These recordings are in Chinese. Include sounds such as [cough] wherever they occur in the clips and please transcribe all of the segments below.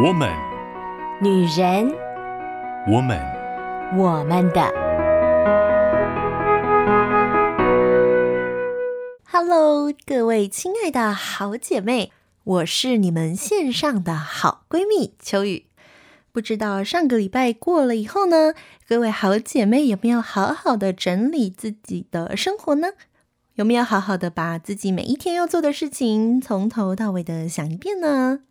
我们，女人，我们，我们的。Hello，各位亲爱的好姐妹，我是你们线上的好闺蜜秋雨。不知道上个礼拜过了以后呢，各位好姐妹有没有好好的整理自己的生活呢？有没有好好的把自己每一天要做的事情从头到尾的想一遍呢？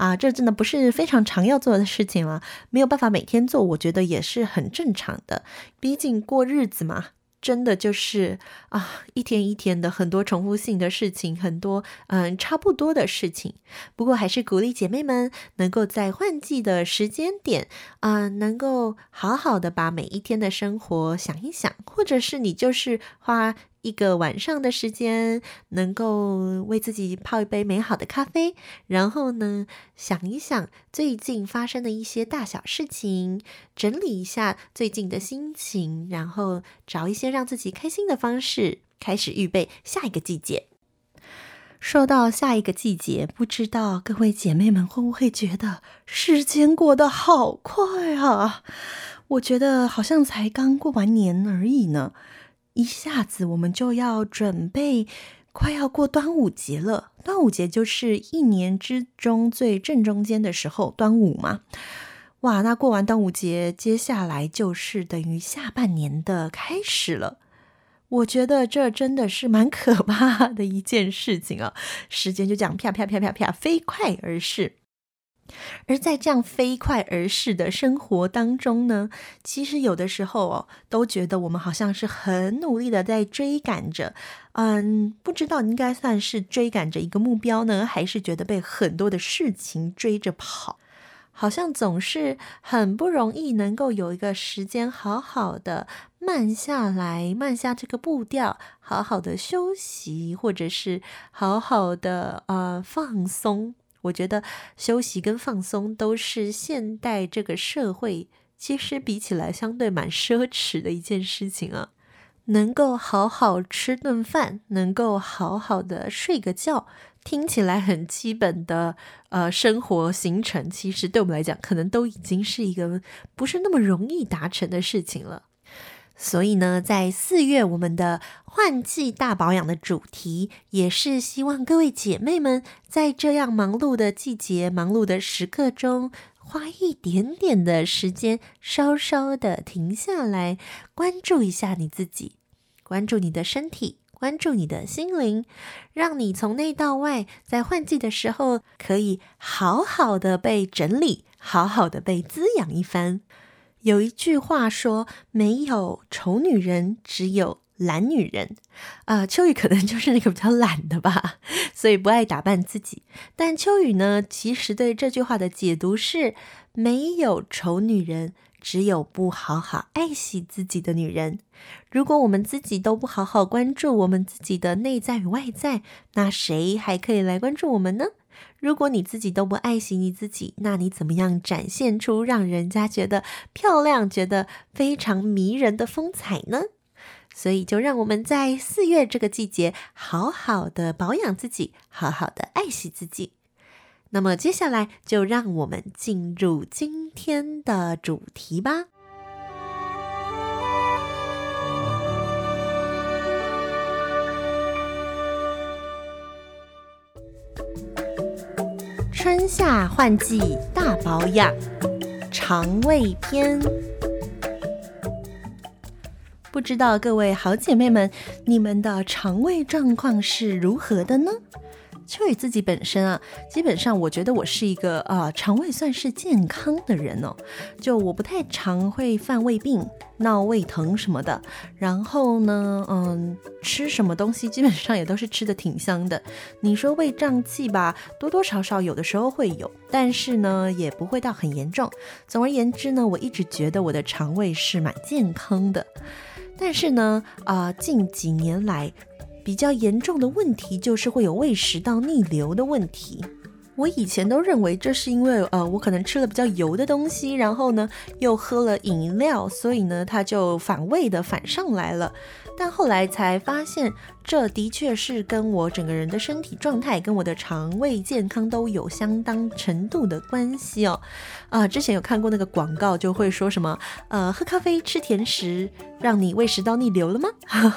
啊，这真的不是非常常要做的事情了，没有办法每天做，我觉得也是很正常的。毕竟过日子嘛，真的就是啊，一天一天的很多重复性的事情，很多嗯差不多的事情。不过还是鼓励姐妹们能够在换季的时间点啊，能够好好的把每一天的生活想一想，或者是你就是花。一个晚上的时间，能够为自己泡一杯美好的咖啡，然后呢，想一想最近发生的一些大小事情，整理一下最近的心情，然后找一些让自己开心的方式，开始预备下一个季节。说到下一个季节，不知道各位姐妹们会不会觉得时间过得好快啊？我觉得好像才刚过完年而已呢。一下子我们就要准备快要过端午节了，端午节就是一年之中最正中间的时候，端午嘛。哇，那过完端午节，接下来就是等于下半年的开始了。我觉得这真的是蛮可怕的一件事情啊，时间就这样啪啪啪啪啪飞快而逝。而在这样飞快而逝的生活当中呢，其实有的时候哦，都觉得我们好像是很努力的在追赶着，嗯，不知道应该算是追赶着一个目标呢，还是觉得被很多的事情追着跑，好像总是很不容易能够有一个时间好好的慢下来，慢下这个步调，好好的休息，或者是好好的呃放松。我觉得休息跟放松都是现代这个社会其实比起来相对蛮奢侈的一件事情啊。能够好好吃顿饭，能够好好的睡个觉，听起来很基本的呃生活行程，其实对我们来讲，可能都已经是一个不是那么容易达成的事情了。所以呢，在四月，我们的换季大保养的主题，也是希望各位姐妹们在这样忙碌的季节、忙碌的时刻中，花一点点的时间，稍稍的停下来，关注一下你自己，关注你的身体，关注你的心灵，让你从内到外，在换季的时候，可以好好的被整理，好好的被滋养一番。有一句话说：“没有丑女人，只有懒女人。”啊，秋雨可能就是那个比较懒的吧，所以不爱打扮自己。但秋雨呢，其实对这句话的解读是：没有丑女人，只有不好好爱惜自己的女人。如果我们自己都不好好关注我们自己的内在与外在，那谁还可以来关注我们呢？如果你自己都不爱惜你自己，那你怎么样展现出让人家觉得漂亮、觉得非常迷人的风采呢？所以，就让我们在四月这个季节，好好的保养自己，好好的爱惜自己。那么，接下来就让我们进入今天的主题吧。春夏换季大保养，肠胃篇。不知道各位好姐妹们，你们的肠胃状况是如何的呢？秋雨自己本身啊，基本上我觉得我是一个呃肠胃算是健康的人哦，就我不太常会犯胃病、闹胃疼什么的。然后呢，嗯，吃什么东西基本上也都是吃的挺香的。你说胃胀气吧，多多少少有的时候会有，但是呢也不会到很严重。总而言之呢，我一直觉得我的肠胃是蛮健康的。但是呢，啊、近几年来。比较严重的问题就是会有胃食道逆流的问题。我以前都认为这是因为呃，我可能吃了比较油的东西，然后呢又喝了饮料，所以呢它就反胃的反上来了。但后来才发现，这的确是跟我整个人的身体状态、跟我的肠胃健康都有相当程度的关系哦。啊，之前有看过那个广告，就会说什么，呃，喝咖啡、吃甜食，让你胃食道逆流了吗？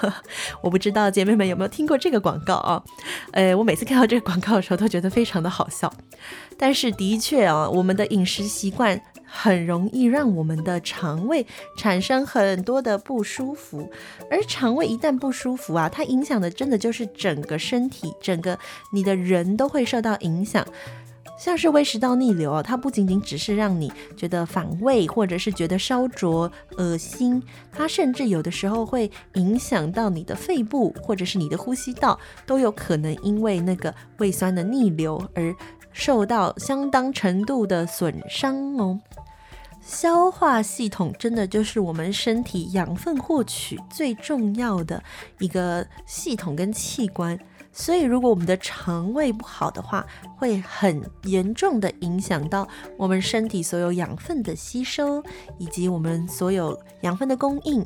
[laughs] 我不知道姐妹们有没有听过这个广告啊？呃，我每次看到这个广告的时候，都觉得非常的好笑。但是的确啊，我们的饮食习惯。很容易让我们的肠胃产生很多的不舒服，而肠胃一旦不舒服啊，它影响的真的就是整个身体，整个你的人都会受到影响。像是胃食道逆流啊，它不仅仅只是让你觉得反胃，或者是觉得烧灼、恶心，它甚至有的时候会影响到你的肺部，或者是你的呼吸道，都有可能因为那个胃酸的逆流而受到相当程度的损伤哦。消化系统真的就是我们身体养分获取最重要的一个系统跟器官，所以如果我们的肠胃不好的话，会很严重的影响到我们身体所有养分的吸收，以及我们所有养分的供应。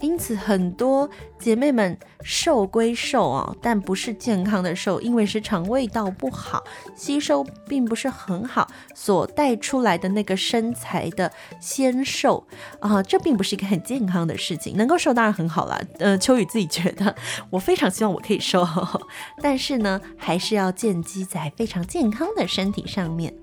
因此，很多姐妹们瘦归瘦啊，但不是健康的瘦，因为是肠胃道不好，吸收并不是很好，所带出来的那个身材的纤瘦啊，这并不是一个很健康的事情。能够瘦当然很好了，呃，秋雨自己觉得，我非常希望我可以瘦，但是呢，还是要建基在非常健康的身体上面。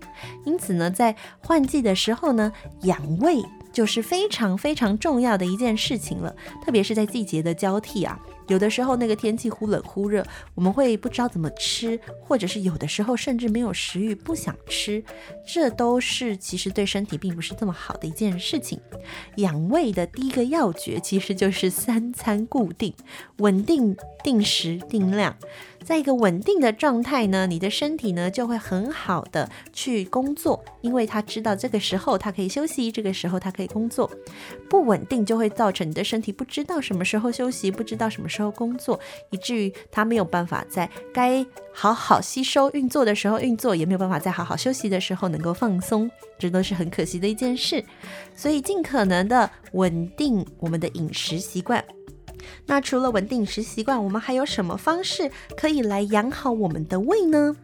因此呢，在换季的时候呢，养胃。就是非常非常重要的一件事情了，特别是在季节的交替啊，有的时候那个天气忽冷忽热，我们会不知道怎么吃，或者是有的时候甚至没有食欲，不想吃，这都是其实对身体并不是这么好的一件事情。养胃的第一个要诀其实就是三餐固定、稳定、定时定量。在一个稳定的状态呢，你的身体呢就会很好的去工作，因为他知道这个时候他可以休息，这个时候他可以工作。不稳定就会造成你的身体不知道什么时候休息，不知道什么时候工作，以至于他没有办法在该好好吸收运作的时候运作，也没有办法在好好休息的时候能够放松，这都是很可惜的一件事。所以尽可能的稳定我们的饮食习惯。那除了稳定饮食习惯，我们还有什么方式可以来养好我们的胃呢？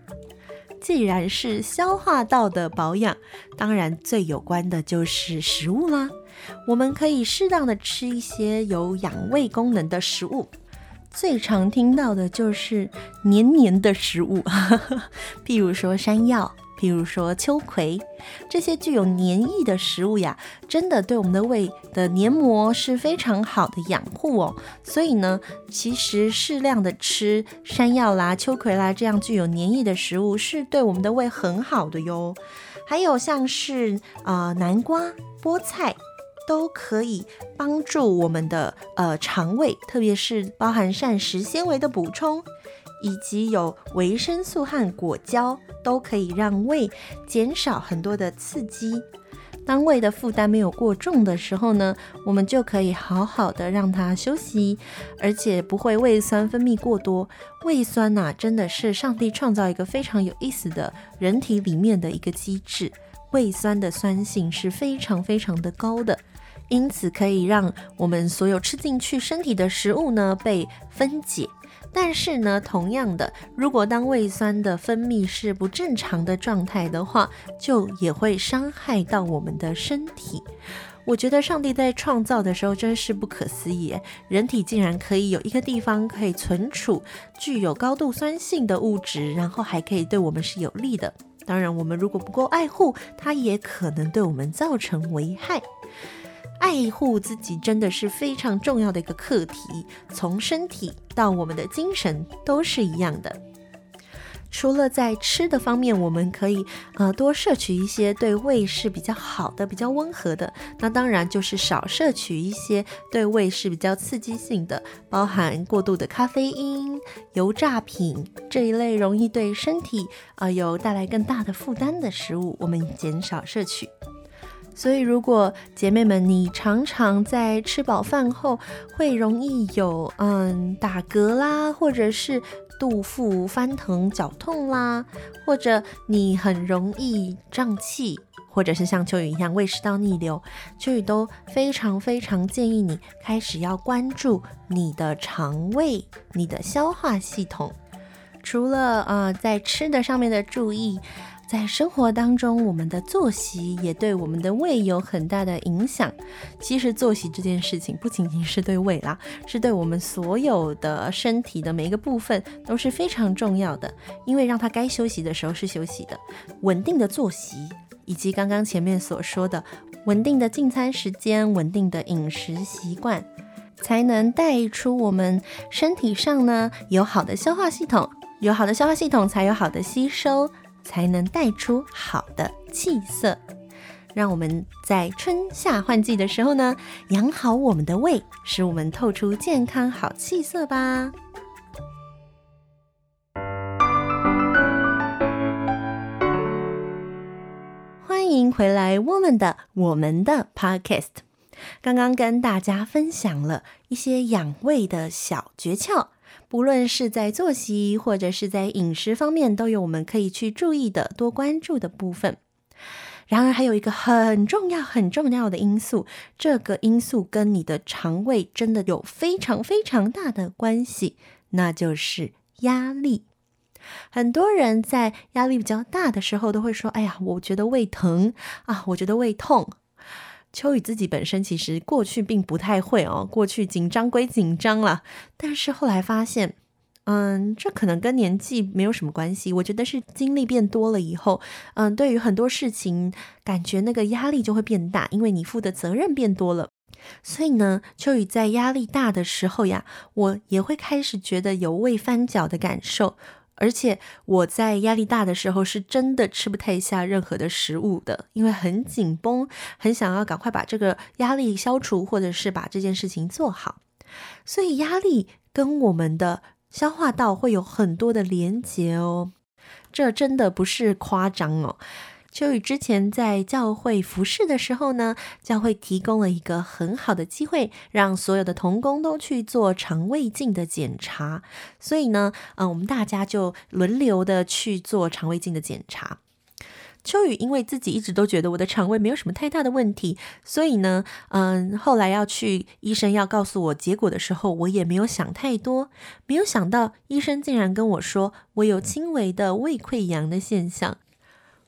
既然是消化道的保养，当然最有关的就是食物啦。我们可以适当的吃一些有养胃功能的食物，最常听到的就是黏黏的食物，[laughs] 譬如说山药。譬如说秋葵，这些具有黏液的食物呀，真的对我们的胃的黏膜是非常好的养护哦。所以呢，其实适量的吃山药啦、秋葵啦这样具有黏液的食物，是对我们的胃很好的哟。还有像是啊、南瓜、菠菜，都可以帮助我们的呃肠胃，特别是包含膳食纤维的补充。以及有维生素和果胶，都可以让胃减少很多的刺激。当胃的负担没有过重的时候呢，我们就可以好好的让它休息，而且不会胃酸分泌过多。胃酸呐、真的是上帝创造一个非常有意思的人体里面的一个机制。胃酸的酸性是非常非常的高的，因此可以让我们所有吃进去身体的食物呢被分解。但是呢，同样的，如果当胃酸的分泌是不正常的状态的话，就也会伤害到我们的身体。我觉得上帝在创造的时候真是不可思议，人体竟然可以有一个地方可以存储具有高度酸性的物质，然后还可以对我们是有利的。当然，我们如果不够爱护，它也可能对我们造成危害。爱护自己真的是非常重要的一个课题，从身体到我们的精神都是一样的。除了在吃的方面，我们可以呃多摄取一些对胃是比较好的、比较温和的。那当然就是少摄取一些对胃是比较刺激性的，包含过度的咖啡因、油炸品这一类容易对身体啊、有带来更大的负担的食物，我们减少摄取。所以，如果姐妹们你常常在吃饱饭后会容易有嗯打嗝啦，或者是肚腹翻腾绞痛啦，或者你很容易胀气，或者是像秋雨一样胃食道逆流，秋雨都非常非常建议你开始要关注你的肠胃、你的消化系统。除了呃在吃的上面的注意。在生活当中，我们的作息也对我们的胃有很大的影响。其实作息这件事情不仅仅是对胃啦，是对我们所有的身体的每一个部分都是非常重要的。因为让它该休息的时候是休息的，稳定的作息，以及刚刚前面所说的稳定的进餐时间、稳定的饮食习惯，才能带出我们身体上呢有好的消化系统，有好的消化系统才有好的吸收。才能带出好的气色，让我们在春夏换季的时候呢，养好我们的胃，使我们透出健康好气色吧。欢迎回来，我们的我们的 Podcast。刚刚跟大家分享了一些养胃的小诀窍。不论是在作息或者是在饮食方面，都有我们可以去注意的、多关注的部分。然而，还有一个很重要、很重要的因素，这个因素跟你的肠胃真的有非常非常大的关系，那就是压力。很多人在压力比较大的时候，都会说：“哎呀，我觉得胃疼啊，我觉得胃痛。”秋雨自己本身其实过去并不太会哦，过去紧张归紧张啦，但是后来发现，嗯，这可能跟年纪没有什么关系。我觉得是经历变多了以后，嗯，对于很多事情，感觉那个压力就会变大，因为你负的责任变多了。所以呢，秋雨在压力大的时候呀，我也会开始觉得有胃翻搅的感受。而且我在压力大的时候是真的吃不太下任何的食物的，因为很紧绷，很想要赶快把这个压力消除，或者是把这件事情做好。所以压力跟我们的消化道会有很多的连接哦，这真的不是夸张哦。秋雨之前在教会服侍的时候呢，教会提供了一个很好的机会，让所有的童工都去做肠胃镜的检查。所以呢，嗯，我们大家就轮流的去做肠胃镜的检查。秋雨因为自己一直都觉得我的肠胃没有什么太大的问题，所以呢，嗯，后来要去医生要告诉我结果的时候，我也没有想太多，没有想到医生竟然跟我说我有轻微的胃溃疡的现象。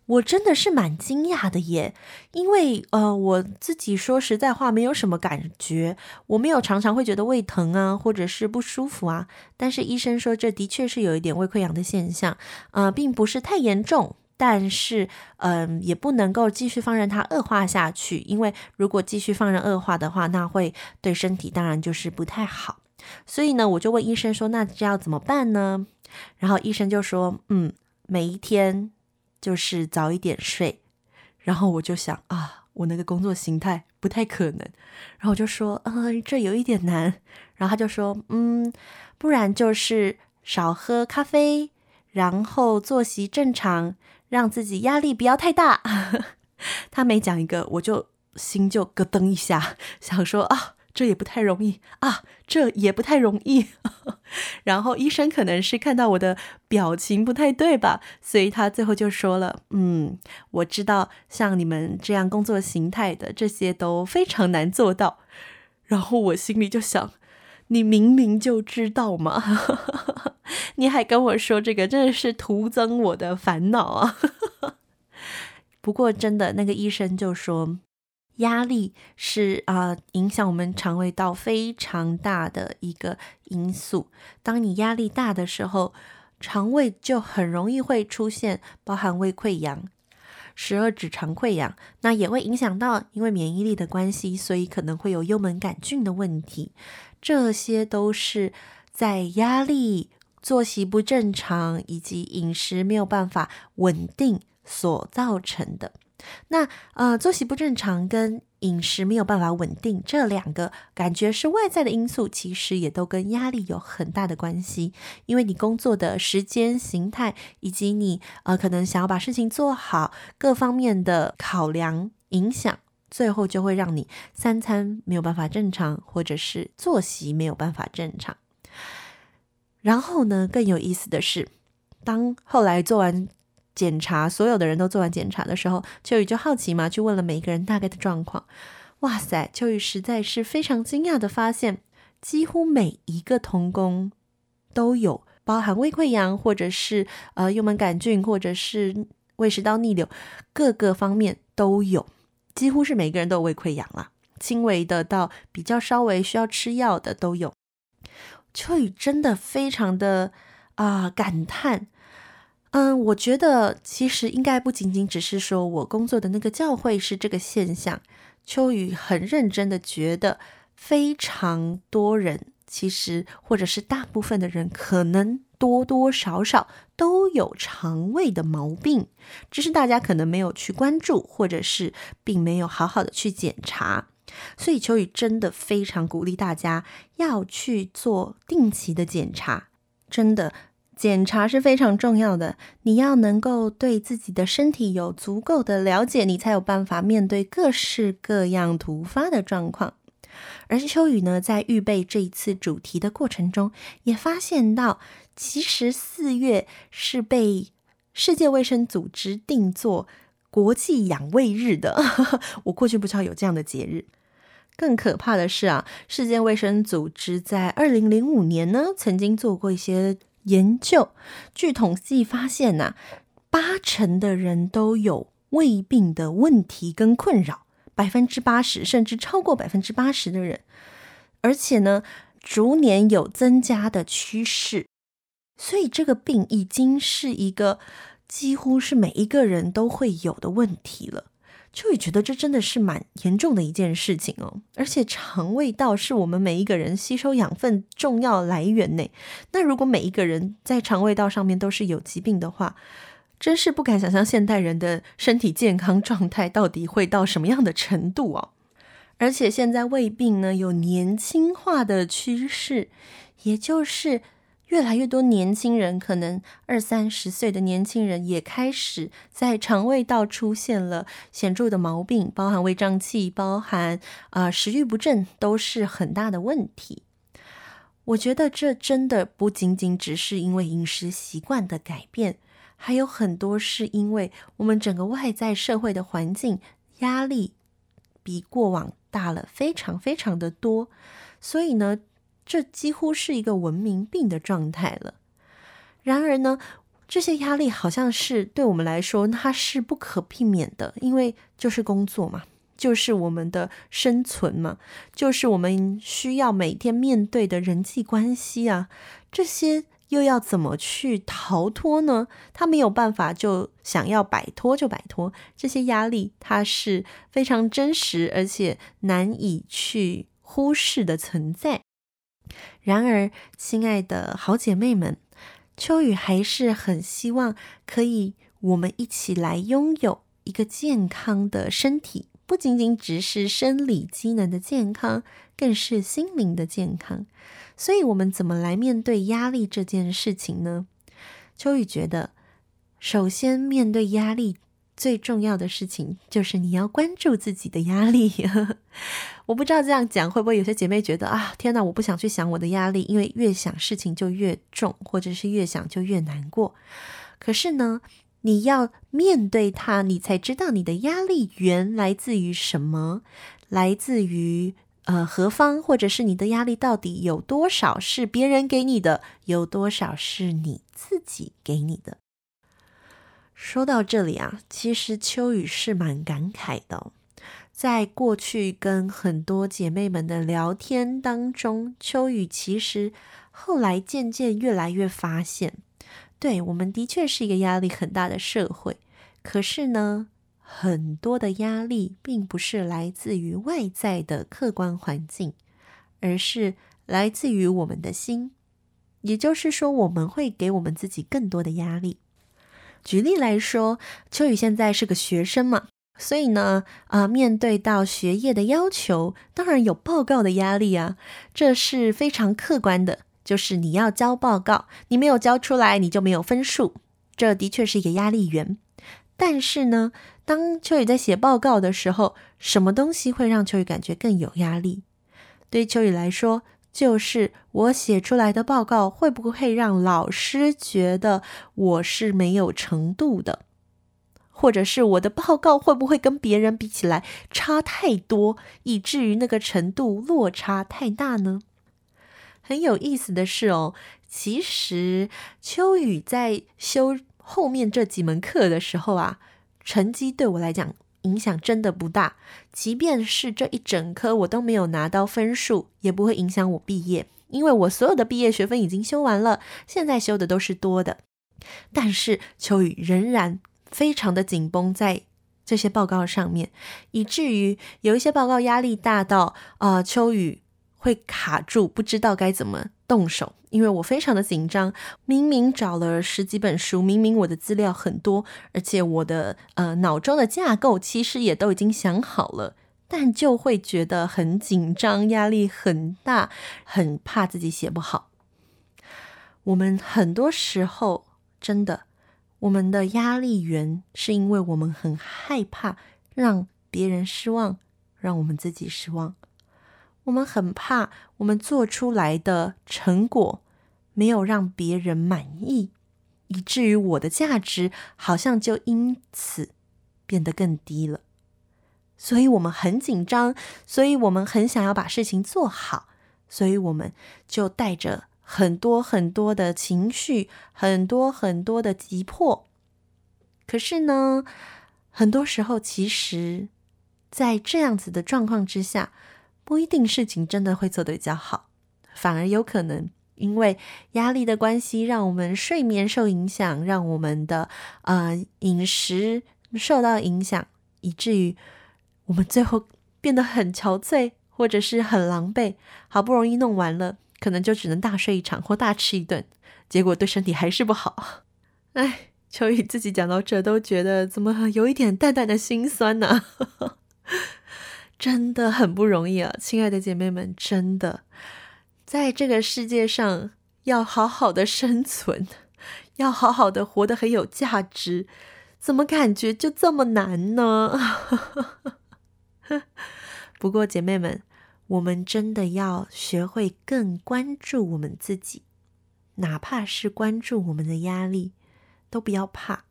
我真的是蛮惊讶的耶，因为呃，我自己说实在话，没有什么感觉，我没有常常会觉得胃疼啊，或者是不舒服啊。但是医生说，这的确是有一点胃溃疡的现象，呃，并不是太严重，但是嗯、也不能够继续放任它恶化下去，因为如果继续放任恶化的话，那会对身体当然就是不太好。所以呢，我就问医生说，那这要怎么办呢？然后医生就说，嗯，每一天。就是早一点睡，然后我就想啊，我那个工作形态不太可能，然后我就说，嗯，这有一点难。然后他就说，嗯，不然就是少喝咖啡，然后作息正常，让自己压力不要太大。[laughs] 他每讲一个，我就心就咯噔一下，[laughs] 想说啊。这也不太容易啊，这也不太容易。[laughs] 然后医生可能是看到我的表情不太对吧，所以他最后就说了：“嗯，我知道像你们这样工作形态的这些都非常难做到。”然后我心里就想：“你明明就知道嘛，[laughs] 你还跟我说这个，真的是徒增我的烦恼啊。[laughs] ”不过真的，那个医生就说。压力是啊、影响我们肠胃道非常大的一个因素。当你压力大的时候，肠胃就很容易会出现包含胃溃疡、十二指肠溃疡，那也会影响到因为免疫力的关系，所以可能会有幽门杆菌的问题。这些都是在压力、作息不正常以及饮食没有办法稳定所造成的。那呃，作息不正常跟饮食没有办法稳定，这两个感觉是外在的因素，其实也都跟压力有很大的关系。因为你工作的时间形态，以及你呃可能想要把事情做好，各方面的考量影响，最后就会让你三餐没有办法正常，或者是作息没有办法正常。然后呢，更有意思的是，当后来做完检查，所有的人都做完检查的时候，秋雨就好奇嘛，去问了每一个人大概的状况。哇塞，秋雨实在是非常惊讶的发现，几乎每一个童工都有包含胃溃疡，或者是呃幽门杆菌，或者是胃食道逆流，各个方面都有，几乎是每个人都有胃溃疡啦，轻微的到比较稍微需要吃药的都有。秋雨真的非常的啊、感叹，嗯，我觉得其实应该不仅仅只是说我工作的那个教会是这个现象，秋雨很认真的觉得非常多人其实或者是大部分的人可能多多少少都有肠胃的毛病，只是大家可能没有去关注，或者是并没有好好的去检查。所以秋雨真的非常鼓励大家要去做定期的检查，真的检查是非常重要的。你要能够对自己的身体有足够的了解，你才有办法面对各式各样突发的状况。而秋雨呢，在预备这一次主题的过程中，也发现到，其实四月是被世界卫生组织定做国际养胃日的。[laughs] 我过去不知道有这样的节日。更可怕的是啊，世界卫生组织在二零零五年呢，曾经做过一些研究，据统计发现呐、八成的人都有胃病的问题跟困扰，百分之八十甚至超过百分之八十的人，而且呢，逐年有增加的趋势，所以这个病已经是一个几乎是每一个人都会有的问题了。就会觉得这真的是蛮严重的一件事情哦，而且肠胃道是我们每一个人吸收养分重要来源呢。那如果每一个人在肠胃道上面都是有疾病的话，真是不敢想象现代人的身体健康状态到底会到什么样的程度哦。而且现在胃病呢有年轻化的趋势，也就是。越来越多年轻人，可能二三十岁的年轻人也开始在肠胃道出现了显著的毛病，包含胃胀气，包含啊、食欲不振，都是很大的问题。我觉得这真的不仅仅只是因为饮食习惯的改变，还有很多是因为我们整个外在社会的环境压力比过往大了非常非常的多，所以呢。这几乎是一个文明病的状态了。然而呢，这些压力好像是对我们来说，它是不可避免的，因为就是工作嘛，就是我们的生存嘛，就是我们需要每天面对的人际关系啊。这些又要怎么去逃脱呢？他没有办法就想要摆脱就摆脱这些压力，它是非常真实而且难以去忽视的存在。然而，亲爱的好姐妹们，秋雨还是很希望可以我们一起来拥有一个健康的身体，不仅仅只是生理机能的健康，更是心灵的健康。所以，我们怎么来面对压力这件事情呢？秋雨觉得，首先面对压力。最重要的事情就是你要关注自己的压力。[laughs] 我不知道这样讲会不会有些姐妹觉得啊，天哪，我不想去想我的压力，因为越想事情就越重，或者是越想就越难过。可是呢，你要面对它，你才知道你的压力源来自于什么，来自于呃何方，或者是你的压力到底有多少是别人给你的，有多少是你自己给你的。说到这里啊，其实秋雨是蛮感慨的哦。在过去跟很多姐妹们的聊天当中，秋雨其实后来渐渐越来越发现，对，我们的确是一个压力很大的社会。可是呢，很多的压力并不是来自于外在的客观环境，而是来自于我们的心。也就是说，我们会给我们自己更多的压力。举例来说，秋雨现在是个学生嘛，所以呢，啊、面对到学业的要求，当然有报告的压力啊，这是非常客观的，就是你要交报告，你没有交出来，你就没有分数，这的确是一个压力源。但是呢，当秋雨在写报告的时候，什么东西会让秋雨感觉更有压力？对秋雨来说，就是我写出来的报告会不会让老师觉得我是没有程度的，或者是我的报告会不会跟别人比起来差太多，以至于那个程度落差太大呢？很有意思的是哦，其实秋雨在修后面这几门课的时候啊，成绩对我来讲影响真的不大。即便是这一整科我都没有拿到分数，也不会影响我毕业，因为我所有的毕业学分已经修完了，现在修的都是多的。但是秋雨仍然非常的紧绷在这些报告上面，以至于有一些报告压力大到啊、秋雨。会卡住，不知道该怎么动手，因为我非常的紧张。明明找了十几本书，明明我的资料很多，而且我的呃脑中的架构其实也都已经想好了，但就会觉得很紧张，压力很大，很怕自己写不好。我们很多时候真的，我们的压力源是因为我们很害怕让别人失望，让我们自己失望。我们很怕我们做出来的成果没有让别人满意，以至于我的价值好像就因此变得更低了。所以我们很紧张，所以我们很想要把事情做好，所以我们就带着很多很多的情绪，很多很多的急迫。可是呢，很多时候其实，在这样子的状况之下，不一定事情真的会做得比较好，反而有可能因为压力的关系，让我们睡眠受影响，让我们的呃饮食受到影响，以至于我们最后变得很憔悴，或者是很狼狈。好不容易弄完了，可能就只能大睡一场或大吃一顿，结果对身体还是不好。哎，秋雨自己讲到这，都觉得怎么有一点淡淡的心酸呢？真的很不容易啊，亲爱的姐妹们，真的在这个世界上要好好的生存，要好好的 [laughs] 活得很有价值，怎么感觉就这么难呢？[laughs] 不过姐妹们，我们真的要学会更关注我们自己，哪怕是关注我们的压力，都不要怕，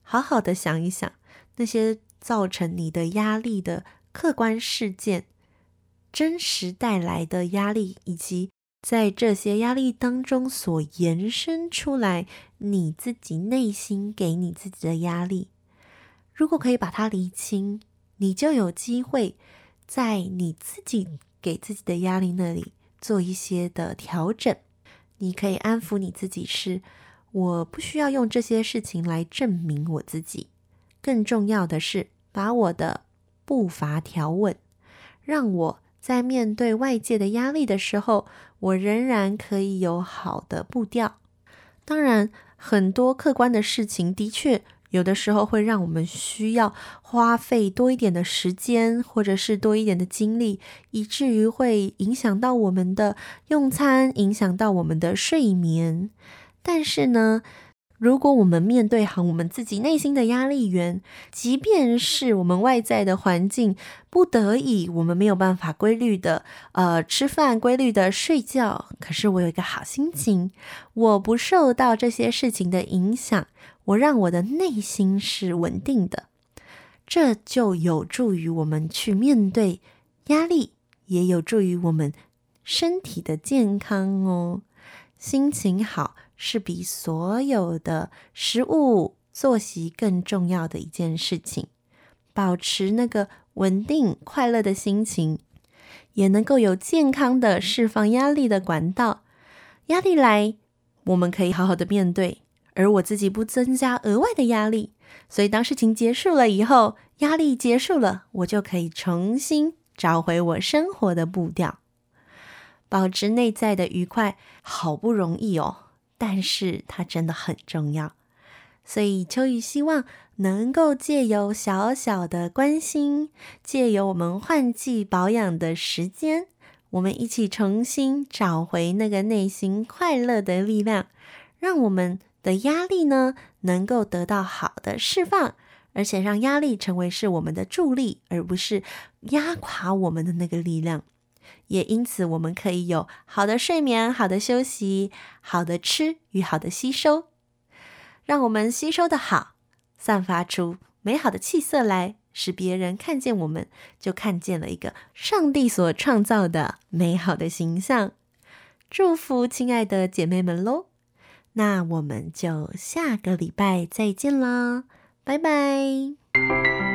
好好的想一想那些造成你的压力的。客观事件真实带来的压力，以及在这些压力当中所延伸出来你自己内心给你自己的压力，如果可以把它厘清，你就有机会在你自己给自己的压力那里做一些的调整。你可以安抚你自己，是我不需要用这些事情来证明我自己，更重要的是把我的。步伐调稳，让我在面对外界的压力的时候，我仍然可以有好的步调。当然，很多客观的事情的确有的时候会让我们需要花费多一点的时间，或者是多一点的精力，以至于会影响到我们的用餐，影响到我们的睡眠。但是呢，如果我们面对好我们自己内心的压力源，即便是我们外在的环境不得已，我们没有办法规律的呃吃饭、规律的睡觉，可是我有一个好心情，我不受到这些事情的影响，我让我的内心是稳定的，这就有助于我们去面对压力，也有助于我们身体的健康哦，心情好。是比所有的食物、作息更重要的一件事情。保持那个稳定、快乐的心情，也能够有健康的释放压力的管道。压力来，我们可以好好的面对，而我自己不增加额外的压力。所以，当事情结束了以后，压力结束了，我就可以重新找回我生活的步调，保持内在的愉快，好不容易哦。但是它真的很重要，所以秋雨希望能够借由小小的关心，借由我们换季保养的时间，我们一起重新找回那个内心快乐的力量，让我们的压力呢能够得到好的释放，而且让压力成为是我们的助力，而不是压垮我们的那个力量。也因此我们可以有好的睡眠、好的休息、好的吃与好的吸收，让我们吸收的好，散发出美好的气色来，使别人看见我们，就看见了一个上帝所创造的美好的形象。祝福亲爱的姐妹们喽！那我们就下个礼拜再见啦，拜拜。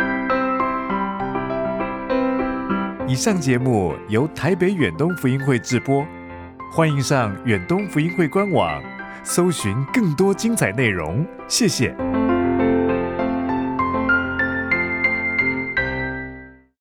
以上节目由台北远东福音会制播，欢迎上远东福音会官网，搜寻更多精彩内容。谢谢。